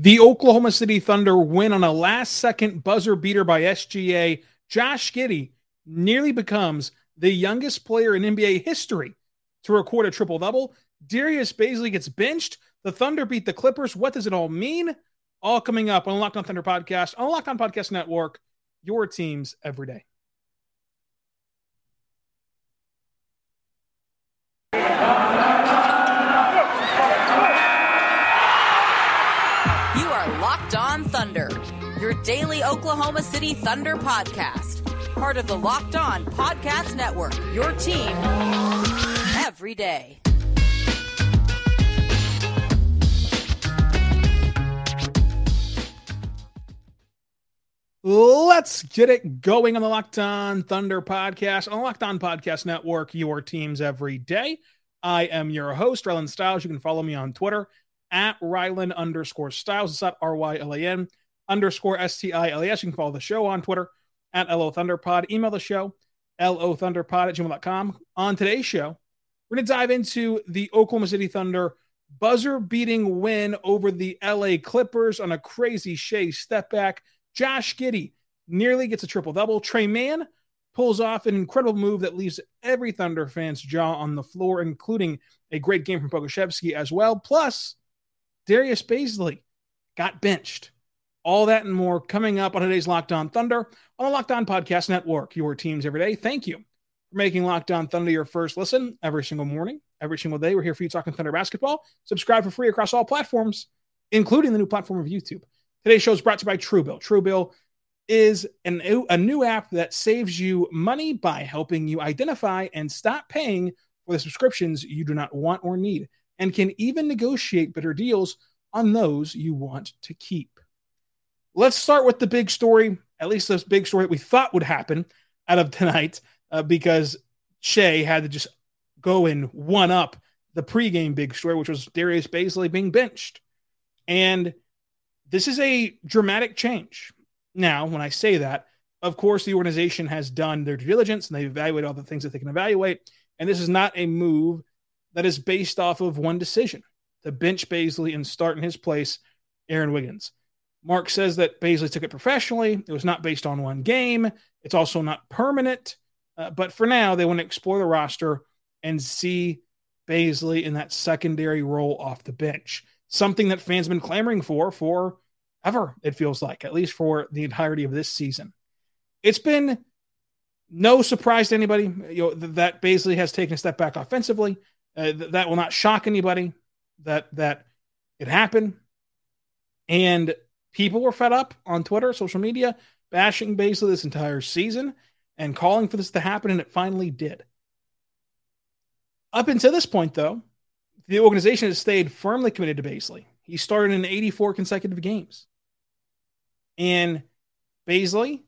The Oklahoma City Thunder win on a last second buzzer beater by SGA. Josh Giddey nearly becomes the youngest player in NBA history to record a triple double. Darius Bazley gets benched. The Thunder beat the Clippers. What does it all mean? All coming up on Locked On Thunder podcast, on Locked On Podcast Network, your teams every day. Daily Oklahoma City Thunder podcast. Part of the Locked On Podcast Network, your team every day. Let's get it going on the Locked On Thunder podcast, on the Locked On Podcast Network, your teams every day. I am your host, Rylan Stiles. You can follow me on Twitter at Rylan underscore Stiles. It's at R Y L A N underscore S T I L E S. You can follow the show on Twitter at LO Thunderpod. Email the show, LO Thunderpod at gmail.com. On today's show, we're going to dive into the Oklahoma City Thunder buzzer beating win over the LA Clippers on a crazy Shai step back. Josh Giddey nearly gets a triple double. Tre Mann pulls off an incredible move that leaves every Thunder fan's jaw on the floor, including a great game from Pokusevski as well. Plus, Darius Bazley got benched. All that and more coming up on today's Locked On Thunder on the Locked On Podcast Network, your teams every day. Thank you for making Locked On Thunder your first listen every single morning, every single day. We're here for you talking Thunder basketball. Subscribe for free across all platforms, including the new platform of YouTube. Today's show is brought to you by Truebill. Truebill is an, a new app that saves you money by helping you identify and stop paying for the subscriptions you do not want or need, and can even negotiate better deals on those you want to keep. Let's start with the big story, at least this big story that we thought would happen out of tonight, uh, because Shai had to just go and one up the pregame big story, which was Darius Bazley being benched. And this is a dramatic change. Now, when I say that, of course, the organization has done their due diligence and they've evaluated all the things that they can evaluate. And this is not a move that is based off of one decision to bench Bazley and start in his place Aaron Wiggins. Mark says that Bazley took it professionally. It was not based on one game. It's also not permanent. Uh, but for now, they want to explore the roster and see Bazley in that secondary role off the bench something that fans have been clamoring for for ever, it feels like, at least for the entirety of this season. It's been no surprise to anybody you know, that Bazley has taken a step back offensively. Uh, th- that will not shock anybody that that it happened. And people were fed up on Twitter, social media, bashing Bazley this entire season and calling for this to happen, and it finally did. Up until this point, though, the organization has stayed firmly committed to Bazley. He started in 84 consecutive games. And Bazley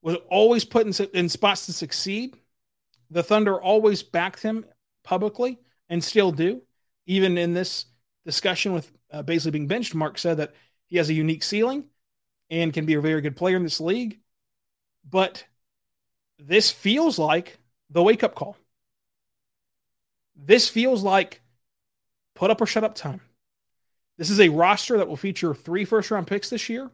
was always put in, in spots to succeed. The Thunder always backed him publicly and still do. Even in this discussion with uh, Bazley being benched, Mark said that he has a unique ceiling and can be a very good player in this league. But this feels like the wake up call. This feels like put up or shut up time. This is a roster that will feature three first round picks this year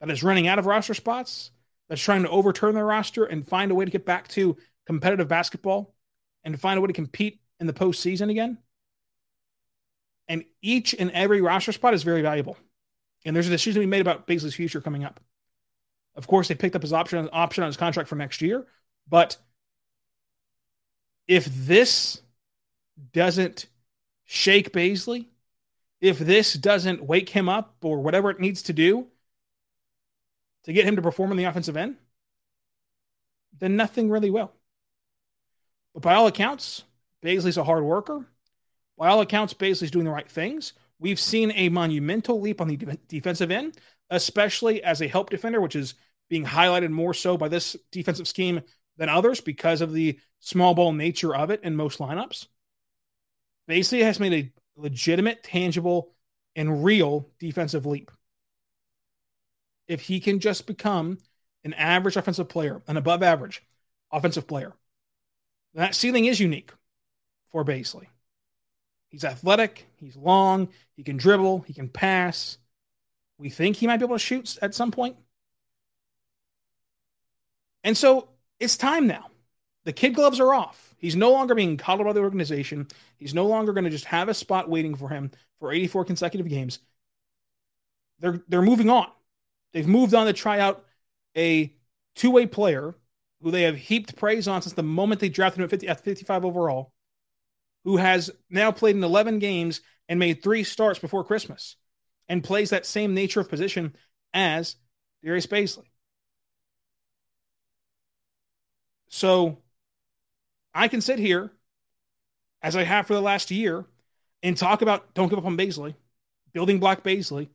that is running out of roster spots, that's trying to overturn their roster and find a way to get back to competitive basketball and find a way to compete in the postseason again. And each and every roster spot is very valuable. And there's a decision to be made about Bazley's future coming up. Of course, they picked up his option option on his contract for next year, but if this doesn't shake Bazley, if this doesn't wake him up or whatever it needs to do to get him to perform in the offensive end, then nothing really will. But by all accounts, Bazley's a hard worker. By all accounts, Bazley's doing the right things. We've seen a monumental leap on the de- defensive end, especially as a help defender, which is being highlighted more so by this defensive scheme than others because of the small ball nature of it in most lineups basically has made a legitimate, tangible, and real defensive leap. If he can just become an average offensive player, an above average offensive player, that ceiling is unique for Bazley. He's athletic, he's long, he can dribble, he can pass. We think he might be able to shoot at some point. And so it's time now. The kid gloves are off. He's no longer being coddled by the organization. He's no longer going to just have a spot waiting for him for 84 consecutive games. They're they're moving on. They've moved on to try out a two-way player who they have heaped praise on since the moment they drafted him at, 50, at 55 overall, who has now played in 11 games and made three starts before Christmas and plays that same nature of position as Darius Bazley. So I can sit here, as I have for the last year, and talk about don't give up on Bazley, building block Bazley.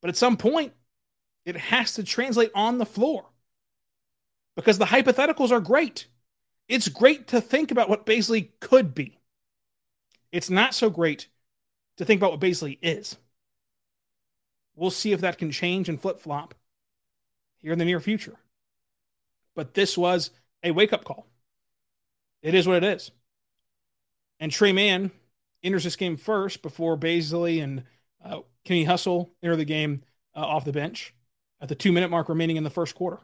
But at some point, it has to translate on the floor because the hypotheticals are great. It's great to think about what Bazley could be. It's not so great to think about what Bazley is. We'll see if that can change and flip flop here in the near future but this was a wake up call. It is what it is. And Tre Mann enters this game first before Bazley and uh, Kenny Hustle enter the game uh, off the bench at the two minute mark remaining in the first quarter.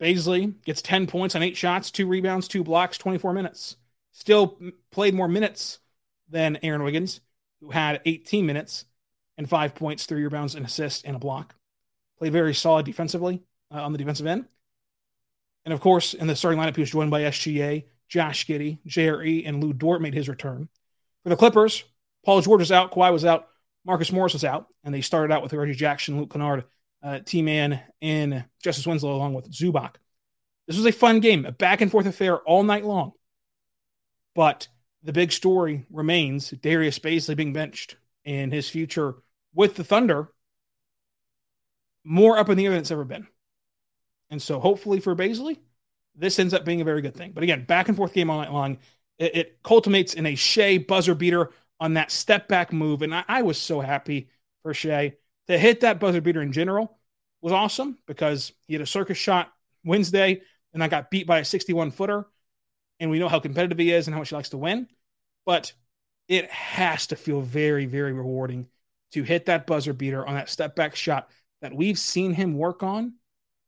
Bazley gets 10 points on eight shots, two rebounds, two blocks, 24 minutes. Still played more minutes than Aaron Wiggins, who had 18 minutes and five points, three rebounds, an assist, and a block. Played very solid defensively uh, on the defensive end. And of course, in the starting lineup, he was joined by SGA, Josh Giddey, JRE, and Lu Dort made his return. For the Clippers, Paul George was out, Kawhi was out, Marcus Morris was out, and they started out with Reggie Jackson, Luke Kennard, uh, T Man, and Justice Winslow, along with Zubac. This was a fun game, a back and forth affair all night long. But the big story remains Darius Bazley being benched and his future with the Thunder more up in the air than it's ever been. And so hopefully for Bazley, this ends up being a very good thing. But again, back and forth game all night long. It, it culminates in a Shai buzzer beater on that step back move. And I, I was so happy for Shai to hit that buzzer beater in general was awesome because he had a circus shot Wednesday and I got beat by a 61 footer. And we know how competitive he is and how much he likes to win. But it has to feel very, very rewarding to hit that buzzer beater on that step back shot that we've seen him work on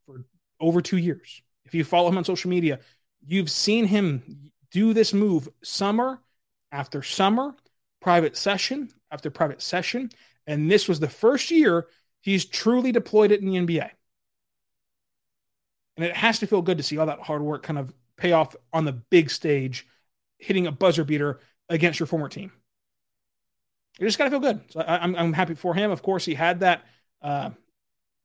for over two years. If you follow him on social media, you've seen him do this move summer after summer, private session after private session. And this was the first year he's truly deployed it in the NBA. And it has to feel good to see all that hard work kind of pay off on the big stage, hitting a buzzer beater against your former team. You just got to feel good. So I, am I'm, I'm happy for him. Of course, he had that uh,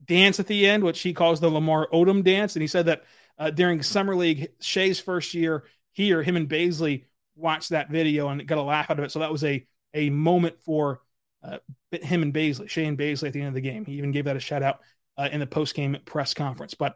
dance at the end, which he calls the Lamar Odom dance. And he said that uh, during Summer League, Shai's first year here, him and Bazley watched that video and got a laugh out of it. So that was a, a moment for uh, him and Bazley, Shane Bazley at the end of the game. He even gave that a shout out uh, in the post game press conference. But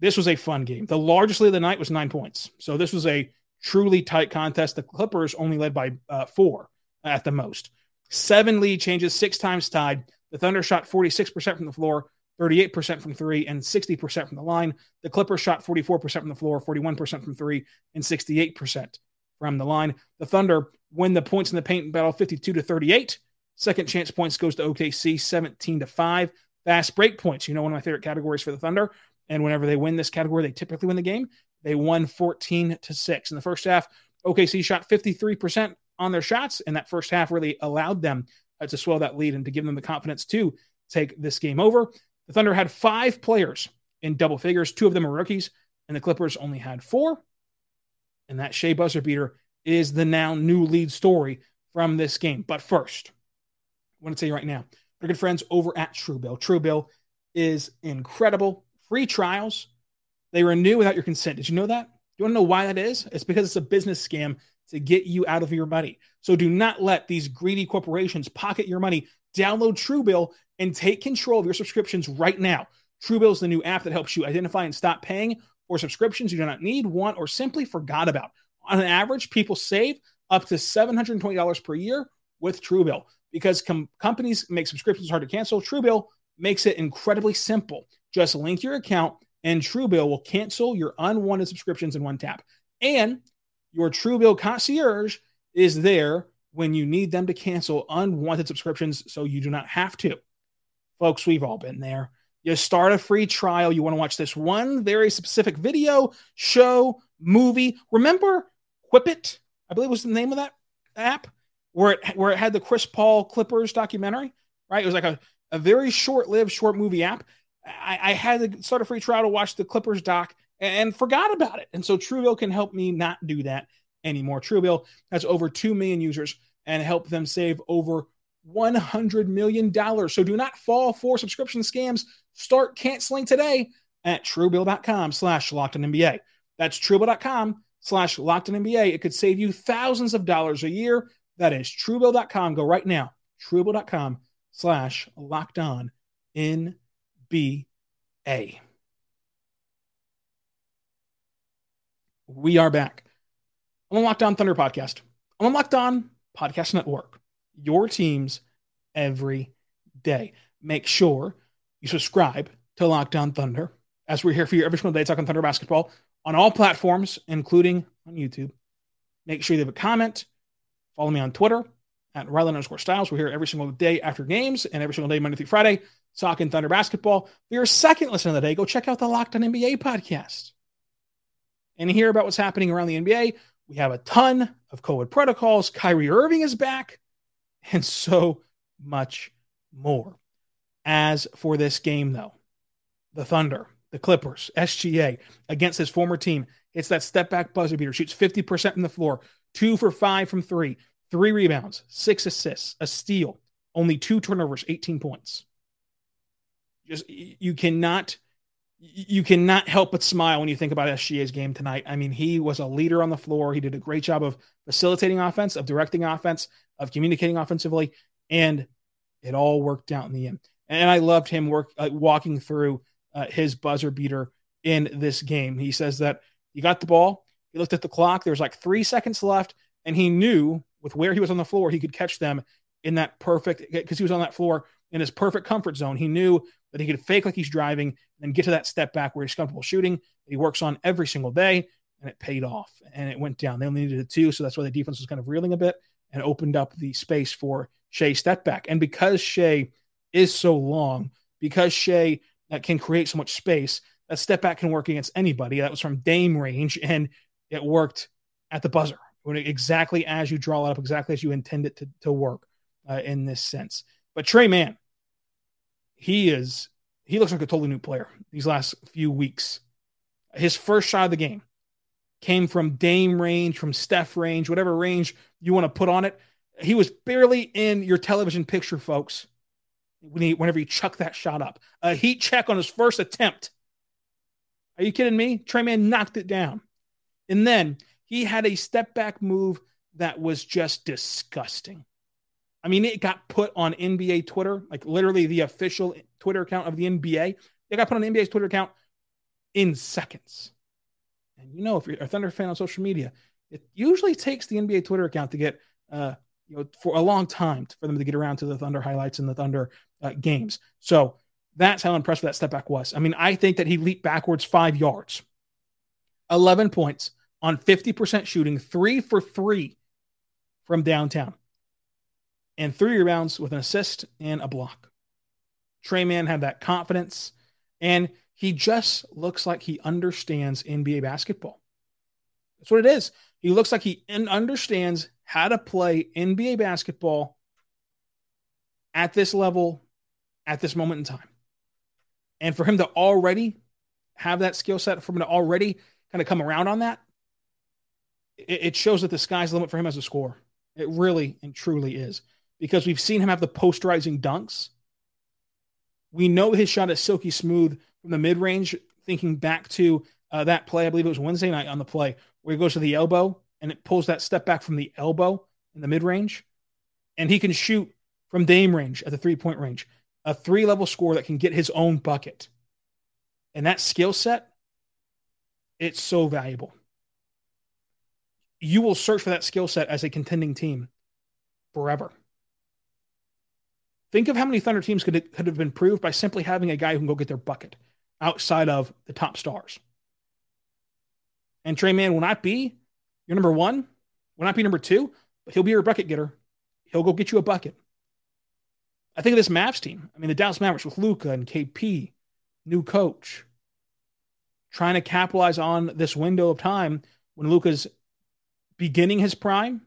this was a fun game. The largest lead of the night was nine points. So this was a truly tight contest. The Clippers only led by uh, four at the most. Seven lead changes, six times tied. The Thunder shot 46% from the floor, 38% from three, and 60% from the line. The Clippers shot 44% from the floor, 41% from three, and 68% from the line. The Thunder win the points in the paint battle 52 to 38. Second chance points goes to OKC 17 to 5. Fast break points, you know, one of my favorite categories for the Thunder. And whenever they win this category, they typically win the game. They won 14 to 6. In the first half, OKC shot 53% on their shots, and that first half really allowed them uh, to swell that lead and to give them the confidence to take this game over. The Thunder had five players in double figures. Two of them are rookies, and the Clippers only had four. And that Shai buzzer beater is the now new lead story from this game. But first, I want to tell you right now, our good friends over at Truebill. Truebill is incredible. Free trials. They renew without your consent. Did you know that? You want to know why that is? It's because it's a business scam to get you out of your money. So do not let these greedy corporations pocket your money. Download Truebill and take control of your subscriptions right now. Truebill is the new app that helps you identify and stop paying for subscriptions you do not need, want, or simply forgot about. On average, people save up to $720 per year with Truebill because com- companies make subscriptions hard to cancel. Truebill makes it incredibly simple. Just link your account, and Truebill will cancel your unwanted subscriptions in one tap. And your Truebill concierge is there when you need them to cancel unwanted subscriptions so you do not have to. Folks, we've all been there. You start a free trial. You want to watch this one very specific video, show, movie. Remember Whippet? I believe was the name of that app where it where it had the Chris Paul Clippers documentary, right? It was like a, a very short-lived short movie app. I, I had to start a free trial to watch the Clippers doc and, and forgot about it. And so Truebill can help me not do that anymore. Truebill has over 2 million users and help them save over $100 million. So do not fall for subscription scams. Start canceling today at truebill.com slash locked on NBA. That's truebill.com slash locked on NBA. It could save you thousands of dollars a year. That is truebill.com. Go right now. Truebill.com slash locked on NBA. We are back. I'm on Locked On Thunder podcast. I'm on Locked On Podcast Network. Your teams every day. Make sure you subscribe to Locked On Thunder as we're here for you every single day talking Thunder basketball on all platforms, including on YouTube. Make sure you leave a comment. Follow me on Twitter at Rylan underscore Stiles. We're here every single day after games and every single day, Monday through Friday, talking Thunder basketball. For your second listen of the day, go check out the Locked On NBA podcast and hear about what's happening around the NBA. We have a ton of COVID protocols. Kyrie Irving is back, and so much more. As for this game, though, the Thunder, the Clippers, SGA against his former team, it's that step back buzzer beater, shoots 50% from the floor, two for five from three, three rebounds, six assists, a steal, only two turnovers, 18 points. Just you cannot you cannot help but smile when you think about SGA's game tonight. I mean, he was a leader on the floor. He did a great job of facilitating offense, of directing offense, of communicating offensively, and it all worked out in the end. And I loved him work uh, walking through uh, his buzzer beater in this game. He says that he got the ball, looked at the clock. There was like three seconds left, and he knew with where he was on the floor, he could catch them in that perfect because he was on that floor in his perfect comfort zone. He knew that he could fake like he's driving and get to that step back where he's comfortable shooting. He works on every single day, and it paid off. And it went down. They only needed a two, so that's why the defense was kind of reeling a bit and opened up the space for Shai step back. And because Shai is so long, because Shai that uh, can create so much space, that step back can work against anybody. That was from Dame range, and it worked at the buzzer exactly as you draw it up, exactly as you intend it to, to work uh, in this sense. But Tre Mann, he is he looks like a totally new player these last few weeks. His first shot of the game came from Dame range, from Steph range, whatever range you want to put on it. He was barely in your television picture, folks. When he, whenever he chucked that shot up, a heat check on his first attempt. Are you kidding me? Tre Mann knocked it down, and then he had a step back move that was just disgusting. I mean, it got put on NBA Twitter, like literally the official Twitter account of the NBA. It got put on the NBA's Twitter account in seconds. And you know, if you're a Thunder fan on social media, it usually takes the NBA Twitter account to get, uh, you know, for a long time for them to get around to the Thunder highlights and the Thunder uh, games. So that's how impressive that step back was. I mean, I think that he leaped backwards five yards, 11 points on 50% shooting, three for three from downtown and three rebounds with an assist and a block. Tre Mann had that confidence, and he just looks like he understands NBA basketball. That's what it is. He looks like he understands how to play NBA basketball at this level, at this moment in time. And for him to already have that skill set, for him to already kind of come around on that, it, shows that the sky's the limit for him as a scorer. It really and truly is because we've seen him have the posterizing dunks. We know his shot is silky smooth from the mid range. Thinking back to uh, that play, I believe it was Wednesday night on the play where he goes to the elbow and it pulls that step back from the elbow in the mid range. And he can shoot from Dame range at the three point range, a three level score that can get his own bucket. And that skill set, it's so valuable. You will search for that skill set as a contending team forever. Think of how many Thunder teams could, could have been proved by simply having a guy who can go get their bucket outside of the top stars. And Tre Mann will not be your number one, will not be number two, but he'll be your bucket getter. He'll go get you a bucket. I think of this Mavs team. I mean, the Dallas Mavericks with Luka and KP, new coach, trying to capitalize on this window of time when Luka's beginning his prime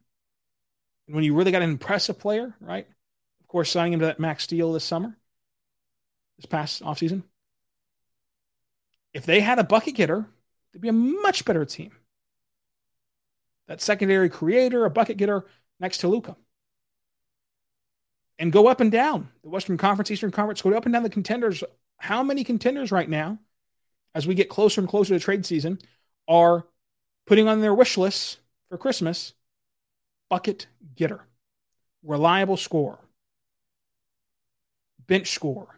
and when you really got to impress a player, right? Of course, signing him to that max deal this summer, this past offseason. If they had a bucket getter, they'd be a much better team. That secondary creator, a bucket getter next to Luka. And go up and down the Western Conference, Eastern Conference, go up and down the contenders. How many contenders right now, as we get closer and closer to trade season, are putting on their wish lists for Christmas bucket getter, reliable score, bench score,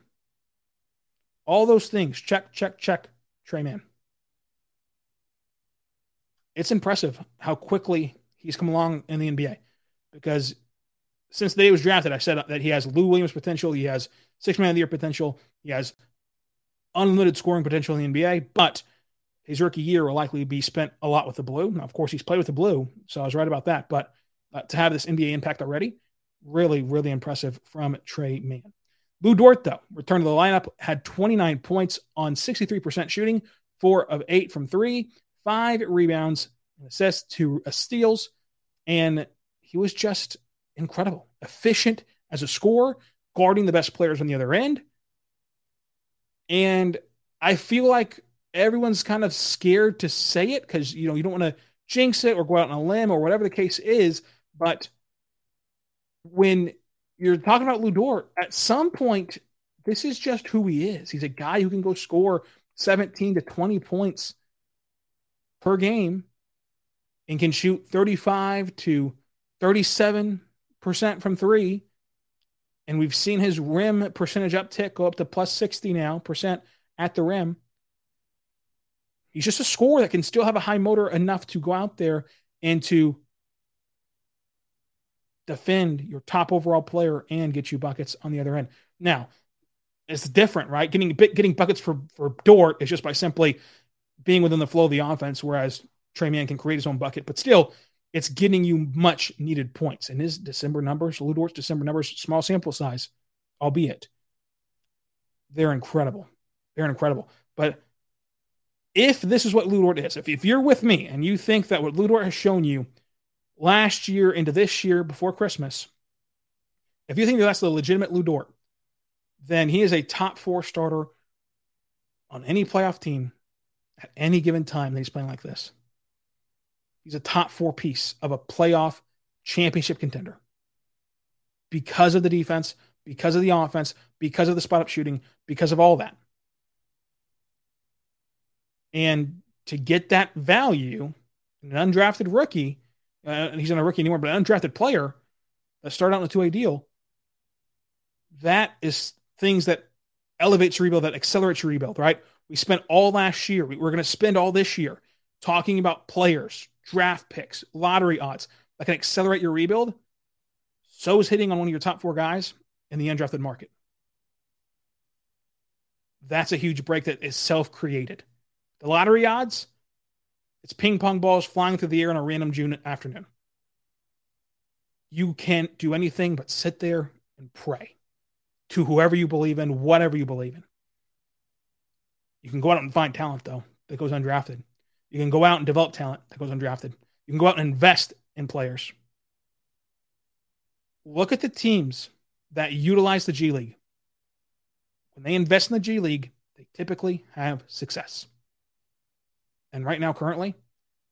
all those things. Check, check, check. Tre Mann. It's impressive how quickly he's come along in the NBA because since the day he was drafted, I said that he has Lou Williams potential, he has six man of the year potential, he has unlimited scoring potential in the NBA, but his rookie year will likely be spent a lot with the blue. Now, of course, he's played with the blue, so I was right about that. But uh, to have this NBA impact already, really, really impressive from Tre Mann. Lu Dort, though, returned to the lineup, had 29 points on 63% shooting, four of eight from three, five rebounds, and assists, two steals, and he was just incredible, efficient as a scorer, guarding the best players on the other end. And I feel like everyone's kind of scared to say it because you know you don't want to jinx it or go out on a limb or whatever the case is. But when you're talking about Lu Dort, at some point, this is just who he is. He's a guy who can go score 17 to 20 points per game and can shoot 35 to 37% from three. And we've seen his rim percentage uptick go up to plus 60 now percent at the rim. He's just a scorer that can still have a high motor enough to go out there and to defend your top overall player and get you buckets on the other end. Now, it's different, right? Getting getting buckets for for Dort is just by simply being within the flow of the offense, whereas Tre Mann can create his own bucket. But still, it's getting you much needed points. And his December numbers, Dort's December numbers, small sample size, albeit, they're incredible. They're incredible. But if this is what Lu Dort is, if, if you're with me and you think that what Lu Dort has shown you last year into this year before Christmas, if you think that that's the legitimate Lu Dort, then he is a top four starter on any playoff team at any given time that he's playing like this. He's a top four piece of a playoff championship contender because of the defense, because of the offense, because of the spot up shooting, because of all that. And to get that value, an undrafted rookie, uh, he's not a rookie anymore, but an undrafted player that started out in a two way deal, that is things that elevates your rebuild, that accelerates your rebuild, right? We spent all last year, we, we're going to spend all this year talking about players, draft picks, lottery odds that can accelerate your rebuild. So is hitting on one of your top four guys in the undrafted market. That's a huge break that is self created. The lottery odds, it's ping pong balls flying through the air on a random June afternoon. You can't do anything but sit there and pray to whoever you believe in, whatever you believe in. You can go out and find talent, though, that goes undrafted. You can go out and develop talent that goes undrafted. You can go out and invest in players. Look at the teams that utilize the G League. When they invest in the G League, they typically have success. And right now, currently,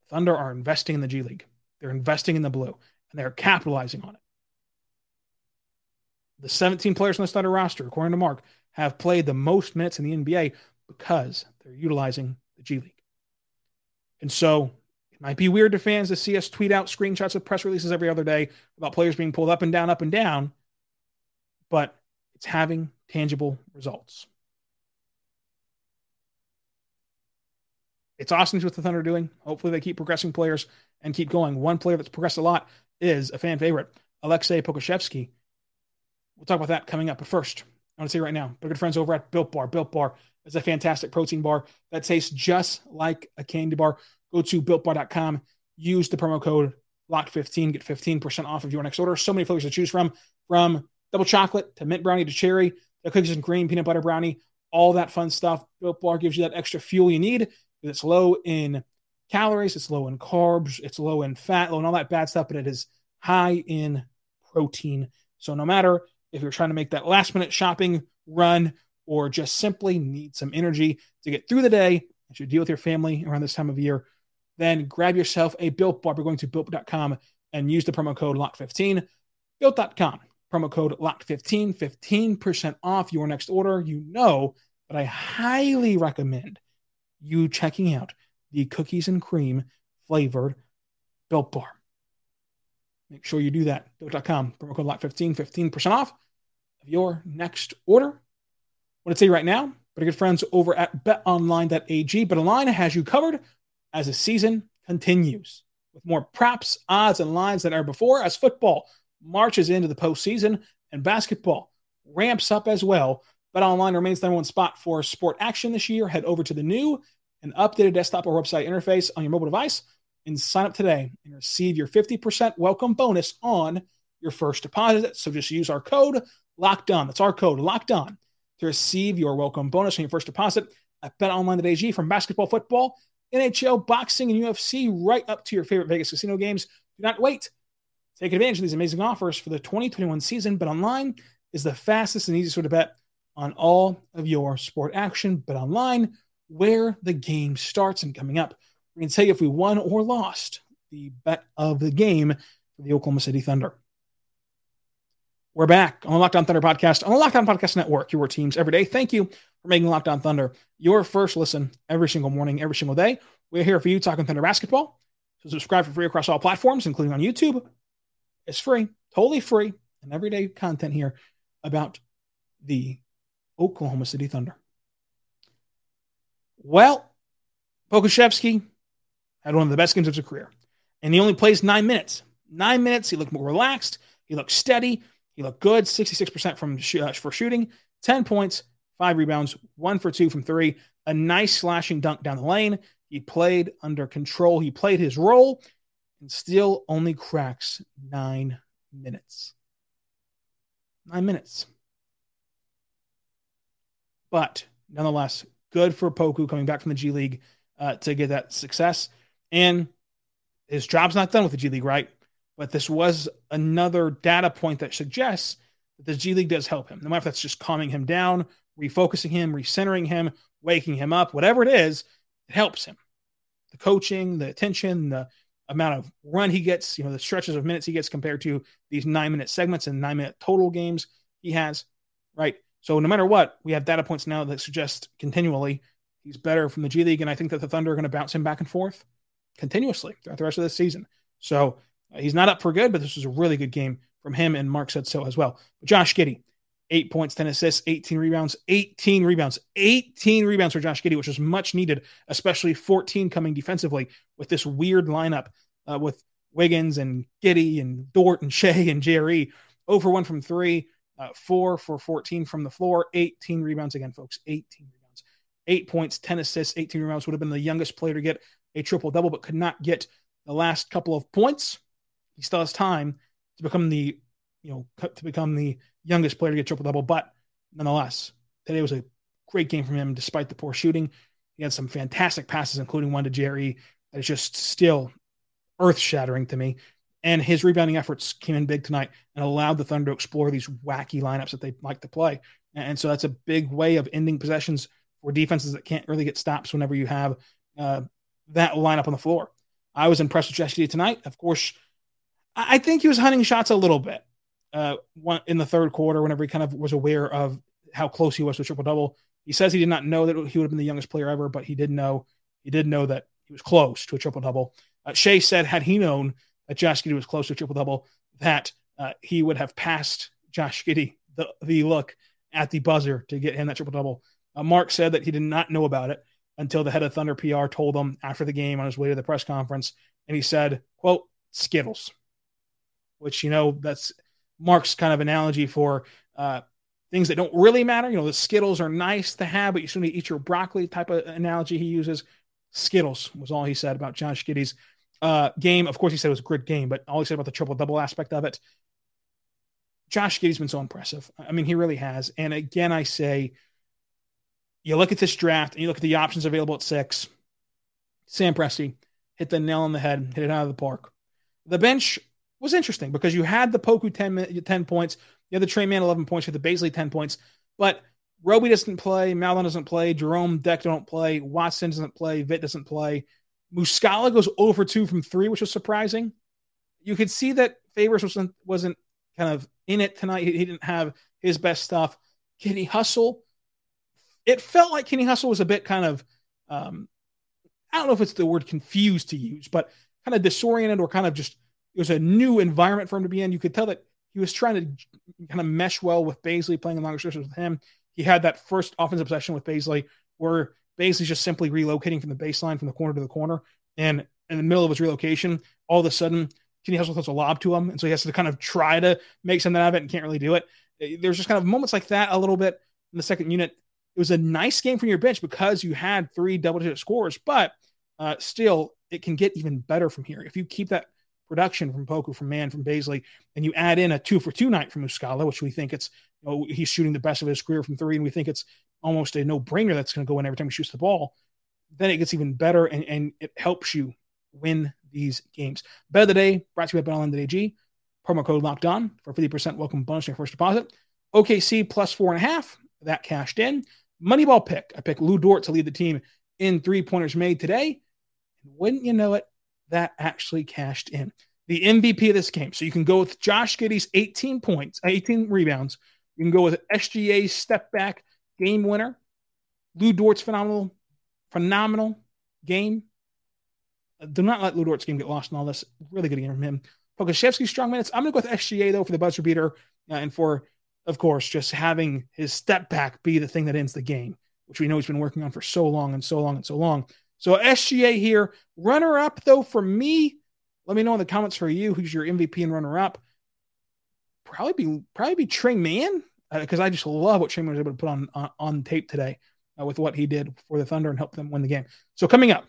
Thunder are investing in the G League. They're investing in the blue and they're capitalizing on it. The 17 players on the Thunder roster, according to Mark, have played the most minutes in the NBA because they're utilizing the G League. And so it might be weird to fans to see us tweet out screenshots of press releases every other day about players being pulled up and down, up and down, but it's having tangible results. It's awesome to what the Thunder are doing. Hopefully, they keep progressing players and keep going. One player that's progressed a lot is a fan favorite, Aleksej Pokusevski. We'll talk about that coming up. But first, I want to say right now, our good friends over at Built Bar. Built Bar is a fantastic protein bar that tastes just like a candy bar. Go to builtbar.com, use the promo code lock 15, get 15% off of your next order. So many flavors to choose from, from double chocolate to mint brownie to cherry, to cookies and cream, peanut butter brownie, all that fun stuff. Built Bar gives you that extra fuel you need. It's low in calories, it's low in carbs, it's low in fat, low in all that bad stuff, but it is high in protein. So no matter if you're trying to make that last minute shopping run or just simply need some energy to get through the day as you deal with your family around this time of year, then grab yourself a Built Bar by going to built.com and use the promo code LOCK15. Built.com, promo code LOCK15, 15% off your next order. You know that I highly recommend you checking out the cookies and cream flavored Built Bar. Make sure you do that. Built.com, promo code LOCK15, 15% off of your next order. Want to tell you right now, but good friends over at betonline.ag. BetOnline has you covered as the season continues with more props, odds, and lines than ever before as football marches into the postseason and basketball ramps up as well. BetOnline remains the number one spot for sport action this year. Head over to the new and updated desktop or website interface on your mobile device and sign up today and receive your 50% welcome bonus on your first deposit. So just use our code locked on. That's our code locked on to receive your welcome bonus on your first deposit at betonline.ag from basketball, football, NHL, boxing, and UFC, right up to your favorite Vegas casino games. Do not wait. Take advantage of these amazing offers for the 2021 season. Bet online is the fastest and easiest way to bet on all of your sport action. BetOnline, where the game starts and coming up. We can tell you if we won or lost the bet of the game for the Oklahoma City Thunder. We're back on the Locked On Thunder podcast on the Locked On Podcast Network, your teams every day. Thank you for making Locked On Thunder your first listen every single morning, every single day. We're here for you talking Thunder basketball. So subscribe for free across all platforms, including on YouTube. It's free, totally free, and everyday content here about the Oklahoma City Thunder. Well, Pokusevski had one of the best games of his career, and he only plays nine minutes. Nine minutes. He looked more relaxed. He looked steady. He looked good. 66% from uh, for shooting, 10 points, five rebounds, one for two from three. A nice slashing dunk down the lane. He played under control. He played his role and still only cracks nine minutes. Nine minutes. But nonetheless, good for Poku coming back from the G League uh, to get that success. And his job's not done with the G League, right? But this was another data point that suggests that the G League does help him. No matter if that's just calming him down, refocusing him, recentering him, waking him up, whatever it is, it helps him. The coaching, the attention, the amount of run he gets, you know, the stretches of minutes he gets compared to these nine minute segments and nine minute total games he has, right? So no matter what, we have data points now that suggest continually he's better from the G League, and I think that the Thunder are going to bounce him back and forth continuously throughout the rest of this season. So uh, he's not up for good, but this was a really good game from him, and Mark said so as well. But Josh Giddey, eight points, 10 assists, 18 rebounds, 18 rebounds, 18 rebounds for Josh Giddey, which was much needed, especially 14 coming defensively with this weird lineup uh, with Wiggins and Giddey and Dort and Shai and Jerry. Over one from three, uh, four for 14 from the floor, 18 rebounds again, folks. 18 rebounds, eight points, 10 assists, 18 rebounds. Would have been the youngest player to get a triple double, but could not get the last couple of points. He still has time to become the, you know, to become the youngest player to get triple double. But nonetheless, today was a great game from him, despite the poor shooting. He had some fantastic passes, including one to Jerry that is just still earth shattering to me. And his rebounding efforts came in big tonight and allowed the Thunder to explore these wacky lineups that they like to play. And so that's a big way of ending possessions for defenses that can't really get stops whenever you have uh, that lineup on the floor. I was impressed with Josh tonight. Of course, I think he was hunting shots a little bit uh, in the third quarter whenever he kind of was aware of how close he was to a triple double. He says he did not know that he would have been the youngest player ever, but he did know he did know that he was close to a triple double. Uh, Shai said, had he known that Josh Giddey was close to a triple double, that uh, he would have passed Josh Giddey the, the look at the buzzer to get him that triple double. Uh, Mark said that he did not know about it until the head of Thunder PR told him after the game on his way to the press conference, and he said, "quote Skittles," which you know that's Mark's kind of analogy for uh, things that don't really matter. You know, the Skittles are nice to have, but you still need to eat your broccoli type of analogy he uses. Skittles was all he said about Josh Giddey's uh, game. Of course, he said it was a great game, but all he said about the triple double aspect of it. Josh Giddey's been so impressive. I mean, he really has. And again, I say, you look at this draft and you look at the options available at six. Sam Presti hit the nail on the head, hit it out of the park. The bench was interesting because you had the Poku 10, 10 points, you had the Tre Mann 11 points, you had the Bazley 10 points, but Roby doesn't play, Mahlon doesn't play, Jerome Deck don't play, Watson doesn't play, Vit doesn't play. Muscala goes over two from three, which was surprising. You could see that Favors wasn't wasn't kind of in it tonight. He, he didn't have his best stuff. Kenny Hustle, it felt like Kenny Hustle was a bit kind of, um, I don't know if it's the word confused to use, but kind of disoriented or kind of just it was a new environment for him to be in. You could tell that he was trying to kind of mesh well with Bazley, playing in longer stretches with him. He had that first offensive possession with Bazley where Bazley's just simply relocating from the baseline from the corner to the corner. And in the middle of his relocation, all of a sudden, Kenny Hustle throws a lob to him. And so he has to kind of try to make something out of it and can't really do it. There's just kind of moments like that a little bit in the second unit. It was a nice game from your bench because you had three double digit scores, but uh, still, it can get even better from here. If you keep that production from Poku, from Mann, from Bazley, and you add in a two for two night from Muscala, which we think it's, you know, he's shooting the best of his career from three, and we think it's almost a no brainer that's going to go in every time he shoots the ball, then it gets even better and, and it helps you win these games. Bet of the day brought to you by BetOnline.ag. Promo code locked on for 50% welcome bonus on your first deposit. OKC plus four and a half. That cashed in. Moneyball pick. I picked Lu Dort to lead the team in three pointers made today. And wouldn't you know it, that actually cashed in. The MVP of this game. So you can go with Josh Giddey's 18 points, 18 rebounds. You can go with SGA's step back game winner. Lu Dort's phenomenal, phenomenal game. Uh, do not let Lu Dort's game get lost in all this. Really good game from him. Pokusevski's strong minutes. I'm going to go with SGA, though, for the buzzer beater uh, and for, of course, just having his step back be the thing that ends the game, which we know he's been working on for so long and so long and so long. So SGA here. Runner up, though, for me, let me know in the comments for you who's your MVP and runner up. Probably be probably be Tre Mann because uh, I just love what Mann was able to put on on, on tape today uh, with what he did for the Thunder and help them win the game. So coming up,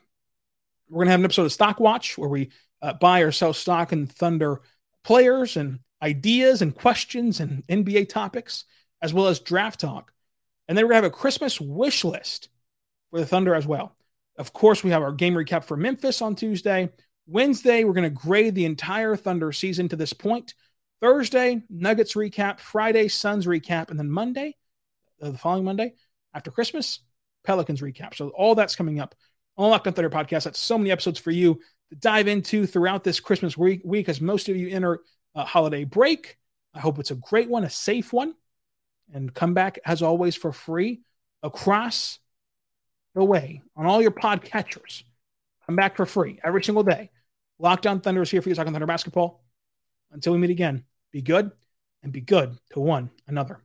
we're gonna have an episode of Stock Watch where we uh, buy or sell stock in Thunder players and ideas and questions and NBA topics, as well as draft talk. And then we're gonna have a Christmas wish list for the Thunder as well. Of course, we have our game recap for Memphis on Tuesday. Wednesday, we're going to grade the entire Thunder season to this point. Thursday, Nuggets recap. Friday, Suns recap. And then Monday, uh, the following Monday, after Christmas, Pelicans recap. So all that's coming up on Locked On Thunder podcast. That's so many episodes for you to dive into throughout this Christmas week, week as most of you enter a holiday break. I hope it's a great one, a safe one, and come back as always for free across the way on all your podcatchers. Come back for free every single day. Locked On Thunder is here for you talking Thunder basketball. Until we meet again, be good and be good to one another.